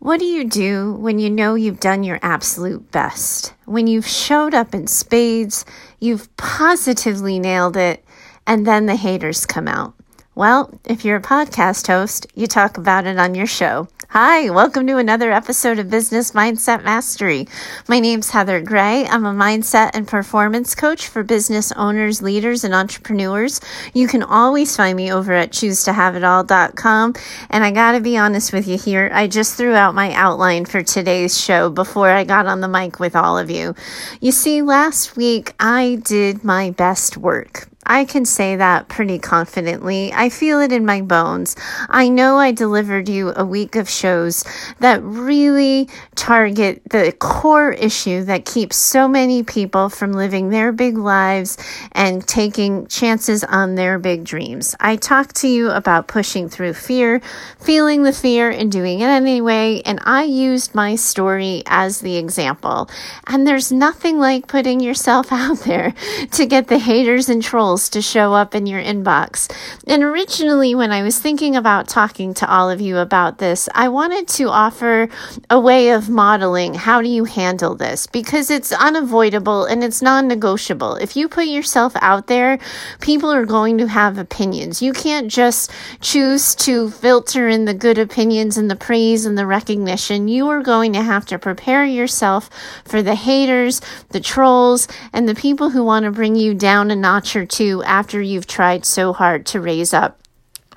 What do you do when you know you've done your absolute best? When you've showed up in spades, you've positively nailed it, and then the haters come out? Well, if you're a podcast host, you talk about it on your show. Hi, welcome to another episode of Business Mindset Mastery. My name's Heather Gray. I'm a mindset and performance coach for business owners, leaders, and entrepreneurs. You can always find me over at choosetohaveitall.com. And I got to be honest with you here, I just threw out my outline for today's show before I got on the mic with all of you. You see, last week I did my best work. I can say that pretty confidently. I feel it in my bones. I know I delivered you a week of shows that really target the core issue that keeps so many people from living their big lives and taking chances on their big dreams. I talked to you about pushing through fear, feeling the fear and doing it anyway, and I used my story as the example. And there's nothing like putting yourself out there to get the haters and trolls to show up in your inbox. And originally, when I was thinking about talking to all of you about this, I wanted to offer a way of modeling how do you handle this because it's unavoidable and it's non negotiable. If you put yourself out there, people are going to have opinions. You can't just choose to filter in the good opinions and the praise and the recognition. You are going to have to prepare yourself for the haters, the trolls, and the people who want to bring you down a notch or two after you've tried so hard to raise up.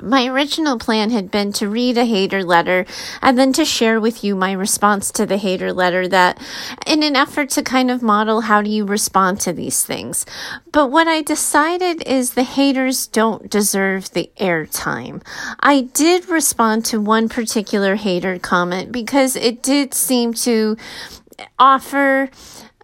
My original plan had been to read a hater letter and then to share with you my response to the hater letter that in an effort to kind of model how do you respond to these things. But what I decided is the haters don't deserve the airtime. I did respond to one particular hater comment because it did seem to offer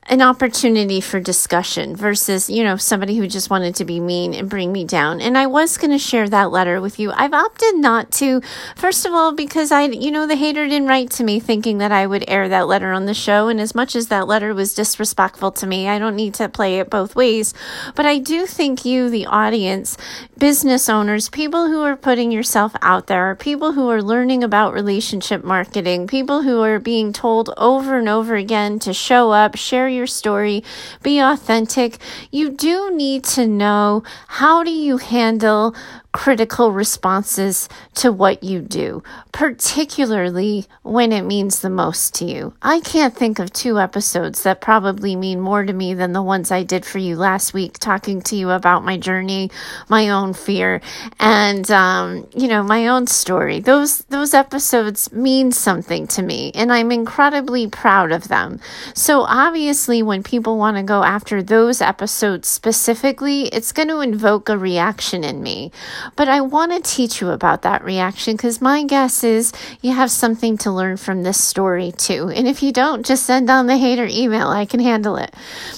an opportunity for discussion versus, you know, somebody who just wanted to be mean and bring me down. And I was going to share that letter with you. I've opted not to, first of all, because I, you know, the hater didn't write to me thinking that I would air that letter on the show. And as much as that letter was disrespectful to me, I don't need to play it both ways. But I do think you, the audience, business owners, people who are putting yourself out there, people who are learning about relationship marketing, people who are being told over and over again to show up, share your story, be authentic. You do need to know how do you handle critical responses to what you do, particularly when it means the most to you. I can't think of two episodes that probably mean more to me than the ones I did for you last week, talking to you about my journey, my own fear, and um, you know my own story. Those those episodes mean something to me, and I'm incredibly proud of them. So obviously, when people want to go after those episodes specifically, it's going to invoke a reaction in me. But I want to teach you about that reaction because my guess is you have something to learn from this story too. And if you don't, just send on the hater email. I can handle it.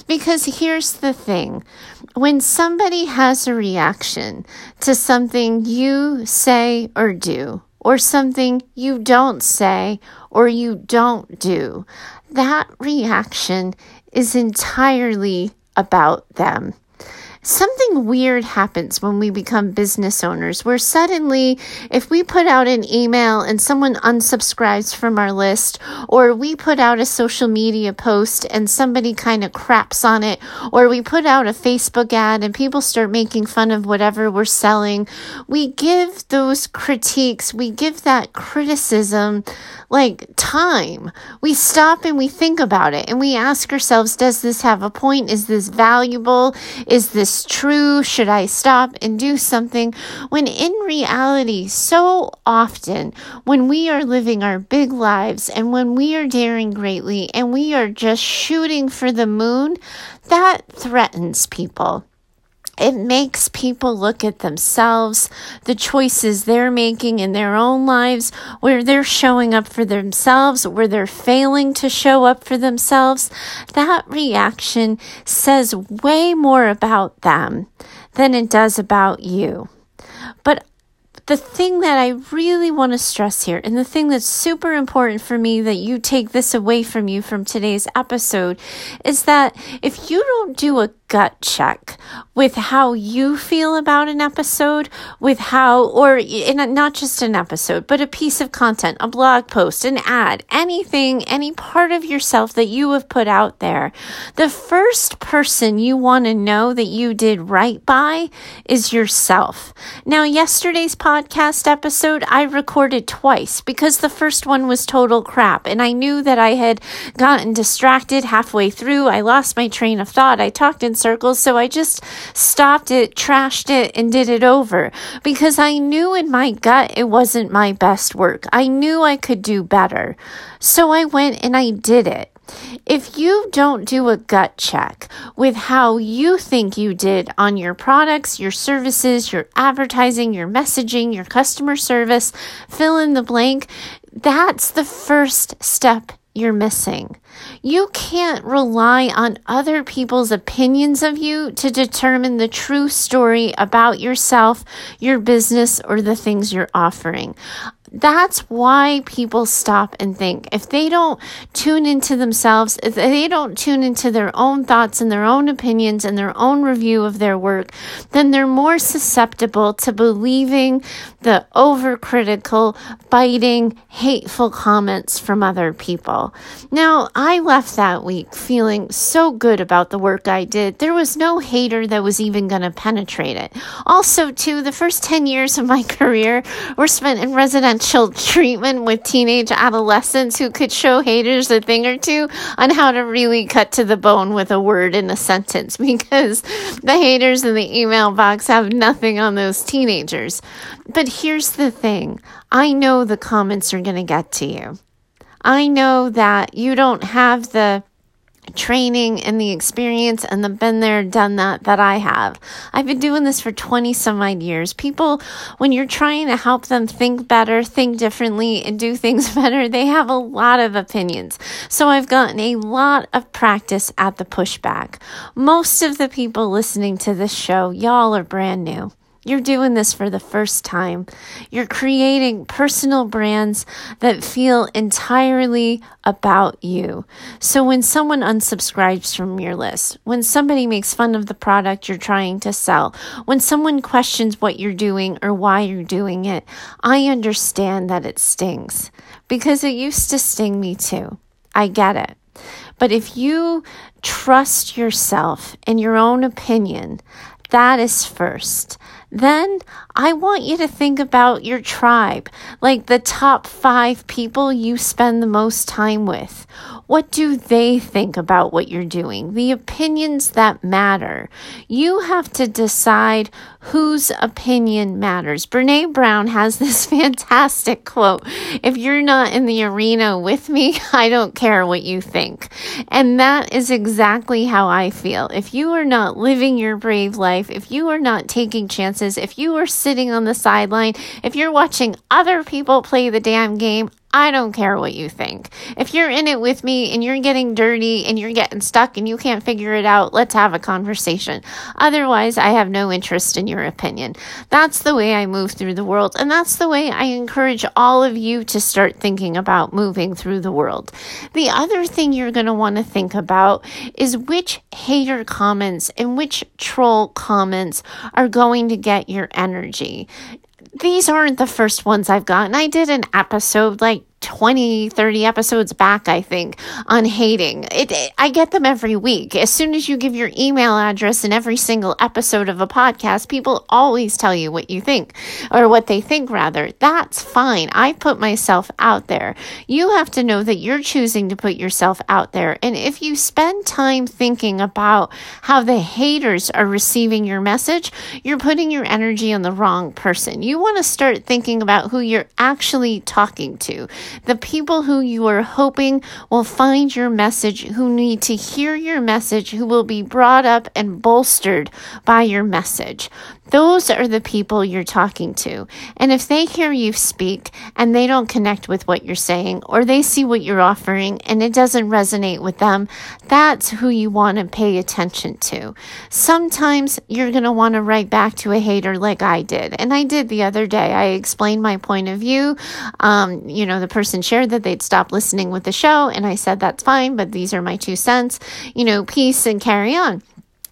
Because here's the thing when somebody has a reaction to something you say or do, or something you don't say or you don't do, that reaction is entirely about them something weird happens when we become business owners where suddenly if we put out an email and someone unsubscribes from our list or we put out a social media post and somebody kind of craps on it or we put out a Facebook ad and people start making fun of whatever we're selling we give those critiques we give that criticism like time. We stop and we think about it and we ask ourselves does this have a point? Is this valuable? Is this this true? Should I stop and do something? When in reality, so often when we are living our big lives and when we are daring greatly and we are just shooting for the moon, that threatens people. It makes people look at themselves, the choices they're making in their own lives, where they're showing up for themselves, where they're failing to show up for themselves. That reaction says way more about them than it does about you. But the thing that I really want to stress here, and the thing that's super important for me that you take this away from you from today's episode, is that if you don't do a gut check with how you feel about an episode, with how, or in not just an episode, but a piece of content, a blog post, an ad, anything, any part of yourself that you have put out there. The first person you want to know that you did right by is yourself. Now, yesterday's podcast episode, I recorded twice because the first one was total crap. And I knew that I had gotten distracted halfway through. I lost my train of thought. I talked in circles. So I just stopped it, trashed it, and did it over because I knew in my gut it wasn't my best work. I knew I could do better. So I went and I did it. If you don't do a gut check with how you think you did on your products, your services, your advertising, your messaging, your customer service, fill in the blank, that's the first step you're missing. You can't rely on other people's opinions of you to determine the true story about yourself, your business, or the things you're offering that's why people stop and think. If they don't tune into themselves, if they don't tune into their own thoughts and their own opinions and their own review of their work, then they're more susceptible to believing the overcritical, biting, hateful comments from other people. Now, I left that week feeling so good about the work I did. There was no hater that was even going to penetrate it. Also, too, the first 10 years of my career were spent in residential chill treatment with teenage adolescents who could show haters a thing or two on how to really cut to the bone with a word in a sentence because the haters in the email box have nothing on those teenagers. But here's the thing I know the comments are going to get to you. I know that you don't have the training and the experience and the been there, done that that I have. I've been doing this for 20 some odd years. People, when you're trying to help them think better, think differently, and do things better, they have a lot of opinions. So I've gotten a lot of practice at the pushback. Most of the people listening to this show, y'all are brand new. You're doing this for the first time. You're creating personal brands that feel entirely about you. So when someone unsubscribes from your list, when somebody makes fun of the product you're trying to sell, when someone questions what you're doing or why you're doing it, I understand that it stings because it used to sting me too. I get it. But if you trust yourself and your own opinion, that is first. Then I want you to think about your tribe, like the top five people you spend the most time with. What do they think about what you're doing? The opinions that matter. You have to decide whose opinion matters. Brene Brown has this fantastic quote If you're not in the arena with me, I don't care what you think. And that is exactly how I feel. If you are not living your brave life, if you are not taking chances, if you are sitting on the sideline, if you're watching other people play the damn game, I don't care what you think. If you're in it with me and you're getting dirty and you're getting stuck and you can't figure it out, let's have a conversation. Otherwise, I have no interest in your opinion. That's the way I move through the world. And that's the way I encourage all of you to start thinking about moving through the world. The other thing you're going to want to think about is which hater comments and which troll comments are going to get your energy these aren't the first ones I've gotten. I did an episode like 20, 30 episodes back, I think, on hating. It, it, I get them every week. As soon as you give your email address in every single episode of a podcast, people always tell you what you think or what they think, rather. That's fine. I put myself out there. You have to know that you're choosing to put yourself out there. And if you spend time thinking about how the haters are receiving your message, you're putting your energy on the wrong person. You want to start thinking about who you're actually talking to the people who you are hoping will find your message, who need to hear your message, who will be brought up and bolstered by your message. Those are the people you're talking to. And if they hear you speak and they don't connect with what you're saying, or they see what you're offering and it doesn't resonate with them, that's who you want to pay attention to. Sometimes you're going to want to write back to a hater like I did. And I did the other day. I explained my point of view. Um, you know, the person shared that they'd stop listening with the show, and I said, that's fine, but these are my two cents. You know, peace and carry on.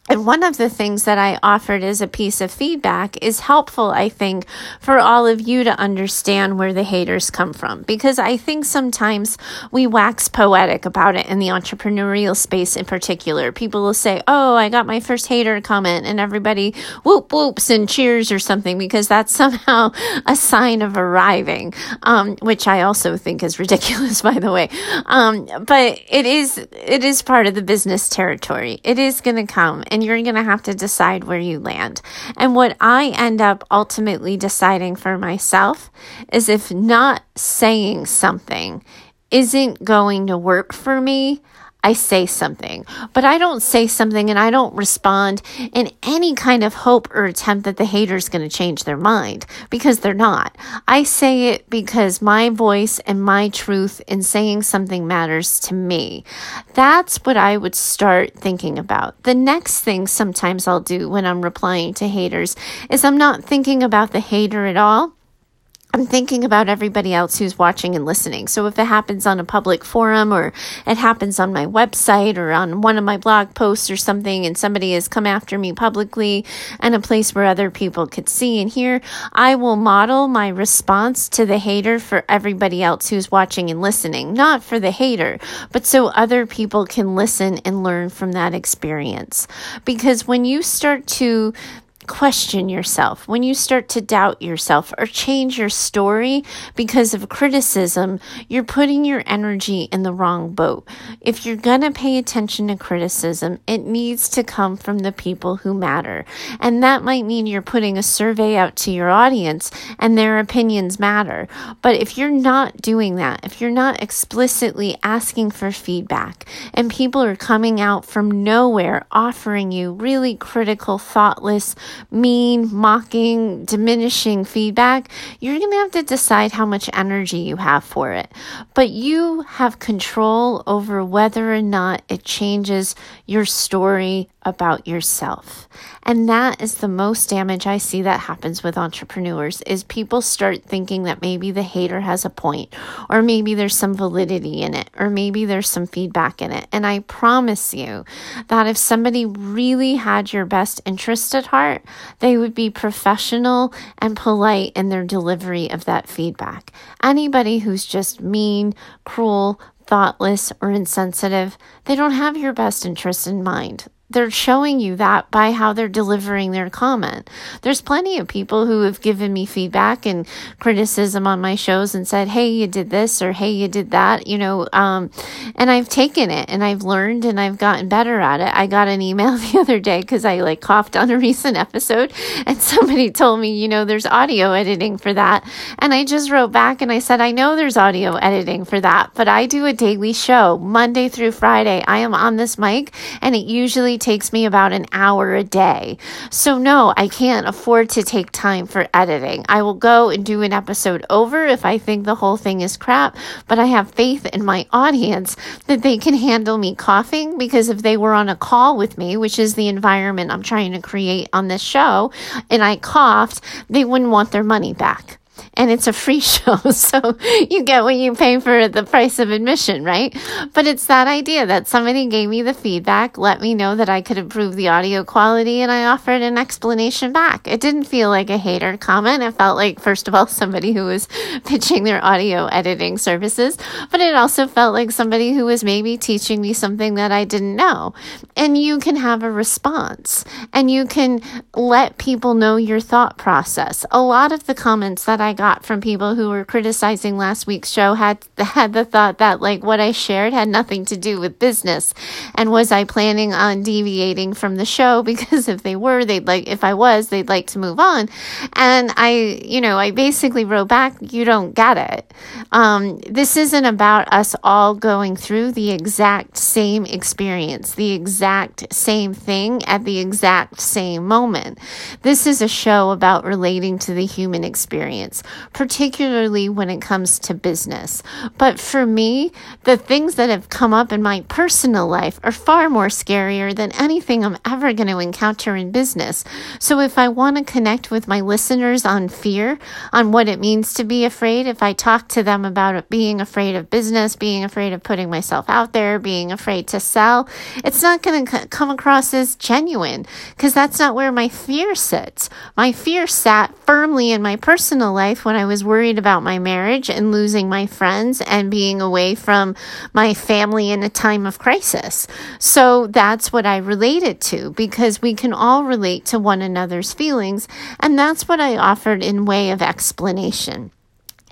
And one of the things that I offered as a piece of feedback is helpful, I think, for all of you to understand where the haters come from. Because I think sometimes we wax poetic about it in the entrepreneurial space in particular. People will say, Oh, I got my first hater comment, and everybody whoop whoops and cheers or something because that's somehow a sign of arriving, um, which I also think is ridiculous, by the way. Um, but it is, it is part of the business territory. It is going to come and you're going to have to decide where you land. And what I end up ultimately deciding for myself is if not saying something isn't going to work for me, I say something, but I don't say something and I don't respond in any kind of hope or attempt that the hater's going to change their mind because they're not. I say it because my voice and my truth in saying something matters to me. That's what I would start thinking about. The next thing sometimes I'll do when I'm replying to haters is I'm not thinking about the hater at all. I'm thinking about everybody else who's watching and listening. So if it happens on a public forum or it happens on my website or on one of my blog posts or something and somebody has come after me publicly and a place where other people could see and hear, I will model my response to the hater for everybody else who's watching and listening, not for the hater, but so other people can listen and learn from that experience. Because when you start to question yourself, when you start to doubt yourself or change your story because of criticism, you're putting your energy in the wrong boat. If you're going to pay attention to criticism, it needs to come from the people who matter. And that might mean you're putting a survey out to your audience and their opinions matter. But if you're not doing that, if you're not explicitly asking for feedback and people are coming out from nowhere offering you really critical, thoughtless, mean, mocking, diminishing feedback, you're going to have to decide how much energy you have for it. But you have control over whether or not it changes your story about yourself. And that is the most damage I see that happens with entrepreneurs is people start thinking that maybe the hater has a point or maybe there's some validity in it or maybe there's some feedback in it. And I promise you that if somebody really had your best interest at heart, they would be professional and polite in their delivery of that feedback. Anybody who's just mean, cruel, thoughtless, or insensitive, they don't have your best interest in mind they're showing you that by how they're delivering their comment. There's plenty of people who have given me feedback and criticism on my shows and said, Hey, you did this or Hey, you did that, you know, um, and I've taken it and I've learned and I've gotten better at it. I got an email the other day because I like coughed on a recent episode and somebody told me, you know, there's audio editing for that. And I just wrote back and I said, I know there's audio editing for that, but I do a daily show Monday through Friday. I am on this mic and it usually takes me about an hour a day. So, no, I can't afford to take time for editing. I will go and do an episode over if I think the whole thing is crap, but I have faith in my audience that they can handle me coughing because if they were on a call with me, which is the environment I'm trying to create on this show, and I coughed, they wouldn't want their money back and it's a free show. So you get what you pay for the price of admission, right? But it's that idea that somebody gave me the feedback, let me know that I could improve the audio quality, and I offered an explanation back. It didn't feel like a hater comment. It felt like, first of all, somebody who was pitching their audio editing services, but it also felt like somebody who was maybe teaching me something that I didn't know. And you can have a response and you can let people know your thought process. A lot of the comments that I got from people who were criticizing last week's show had had the thought that like what I shared had nothing to do with business, and was I planning on deviating from the show because if they were, they'd like if I was, they'd like to move on, and I, you know, I basically wrote back, you don't get it. Um, this isn't about us all going through the exact same experience, the exact same thing at the exact same moment. This is a show about relating to the human experience particularly when it comes to business. But for me, the things that have come up in my personal life are far more scarier than anything I'm ever going to encounter in business. So if I want to connect with my listeners on fear, on what it means to be afraid, if I talk to them about being afraid of business, being afraid of putting myself out there, being afraid to sell, it's not going to come across as genuine because that's not where my fear sits. My fear sat firmly in my personal life when I was worried about my marriage and losing my friends and being away from my family in a time of crisis. So that's what I related to because we can all relate to one another's feelings. And that's what I offered in way of explanation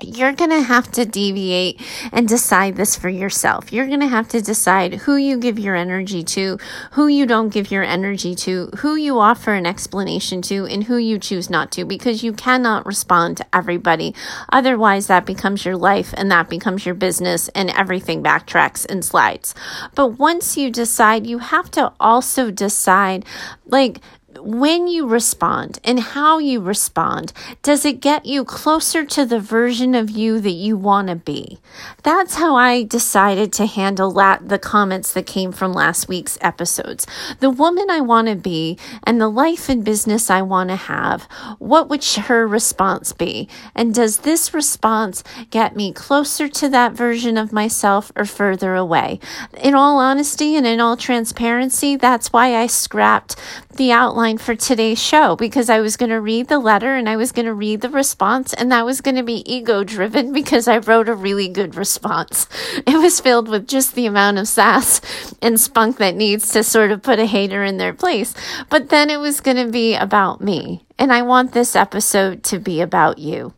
you're going to have to deviate and decide this for yourself. You're going to have to decide who you give your energy to, who you don't give your energy to, who you offer an explanation to, and who you choose not to, because you cannot respond to everybody. Otherwise, that becomes your life and that becomes your business, and everything backtracks and slides. But once you decide, you have to also decide like, when you respond and how you respond, does it get you closer to the version of you that you want to be? That's how I decided to handle la- the comments that came from last week's episodes. The woman I want to be and the life and business I want to have, what would her response be? And does this response get me closer to that version of myself or further away? In all honesty and in all transparency, that's why I scrapped the outline for today's show because I was going to read the letter and I was going to read the response, and that was going to be ego driven because I wrote a really good response. It was filled with just the amount of sass and spunk that needs to sort of put a hater in their place. But then it was going to be about me. And I want this episode to be about you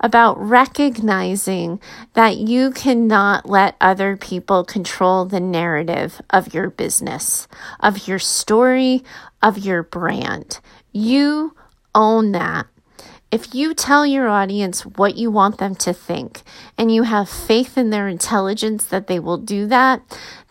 about recognizing that you cannot let other people control the narrative of your business, of your story, of your brand. You own that. If you tell your audience what you want them to think and you have faith in their intelligence that they will do that,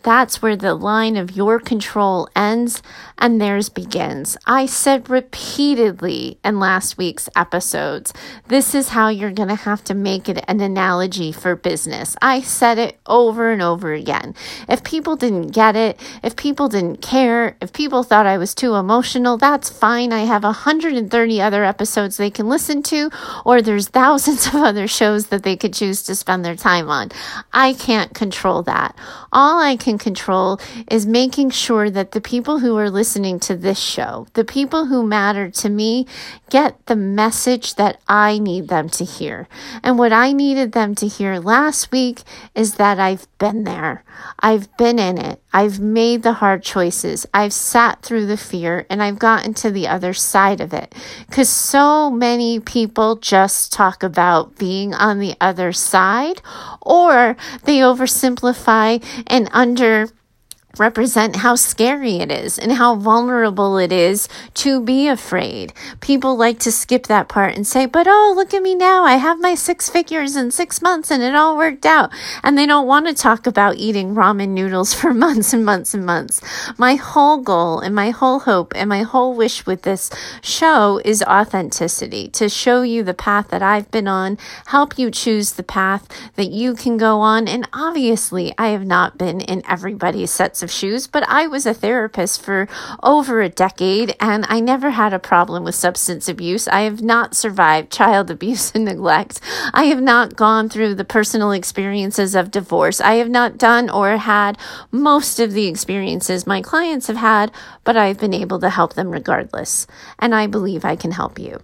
that's where the line of your control ends and theirs begins. I said repeatedly in last week's episodes, this is how you're going to have to make it an analogy for business. I said it over and over again. If people didn't get it, if people didn't care, if people thought I was too emotional, that's fine. I have 130 other episodes they can listen to, or there's thousands of other shows that they could choose to spend their time on. I can't control that. All I can can control is making sure that the people who are listening to this show, the people who matter to me, get the message that I need them to hear. And what I needed them to hear last week is that I've been there. I've been in it. I've made the hard choices. I've sat through the fear and I've gotten to the other side of it. Because so many people just talk about being on the other side or they oversimplify and under represent how scary it is and how vulnerable it is to be afraid. People like to skip that part and say, but oh, look at me now. I have my six figures in six months and it all worked out. And they don't want to talk about eating ramen noodles for months and months and months. My whole goal and my whole hope and my whole wish with this show is authenticity to show you the path that I've been on, help you choose the path that you can go on. And obviously, I have not been in everybody's sets of shoes, but I was a therapist for over a decade and I never had a problem with substance abuse. I have not survived child abuse and neglect. I have not gone through the personal experiences of divorce. I have not done or had most of the experiences my clients have had, but I've been able to help them regardless. And I believe I can help you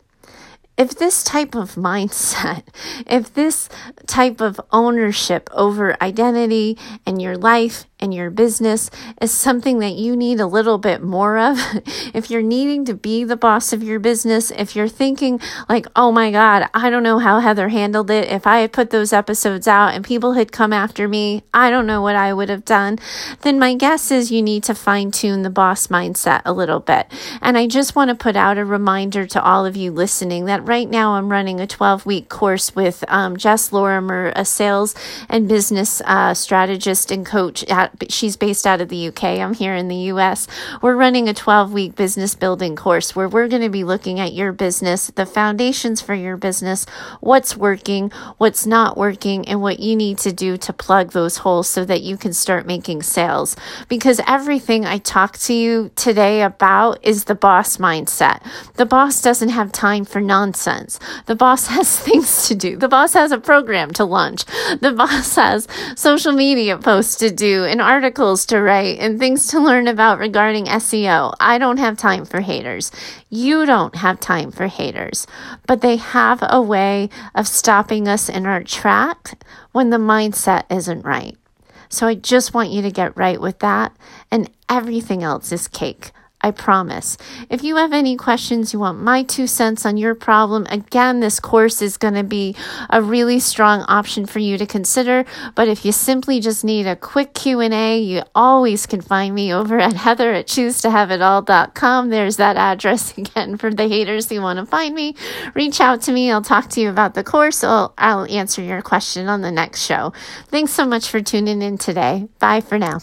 if this type of mindset, if this type of ownership over identity and your life and your business is something that you need a little bit more of, if you're needing to be the boss of your business, if you're thinking like, oh my God, I don't know how Heather handled it. If I had put those episodes out and people had come after me, I don't know what I would have done. Then my guess is you need to fine tune the boss mindset a little bit. And I just want to put out a reminder to all of you listening that right now I'm running a 12 week course with um, Jess Lorimer, a sales and business uh, strategist and coach. At, she's based out of the UK. I'm here in the US. We're running a 12 week business building course where we're going to be looking at your business, the foundations for your business, what's working, what's not working, and what you need to do to plug those holes so that you can start making sales. Because everything I talk to you today about is the boss mindset. The boss doesn't have time for nonsense. The boss has things to do. The boss has a program to launch. The boss has social media posts to do and articles to write and things to learn about regarding SEO. I don't have time for haters. You don't have time for haters. But they have a way of stopping us in our track when the mindset isn't right. So I just want you to get right with that, and everything else is cake. I promise. If you have any questions, you want my two cents on your problem, again, this course is going to be a really strong option for you to consider. But if you simply just need a quick Q&A, you always can find me over at heather at choosetohaveitall.com. There's that address again for the haters who want to find me. Reach out to me. I'll talk to you about the course. I'll, I'll answer your question on the next show. Thanks so much for tuning in today. Bye for now.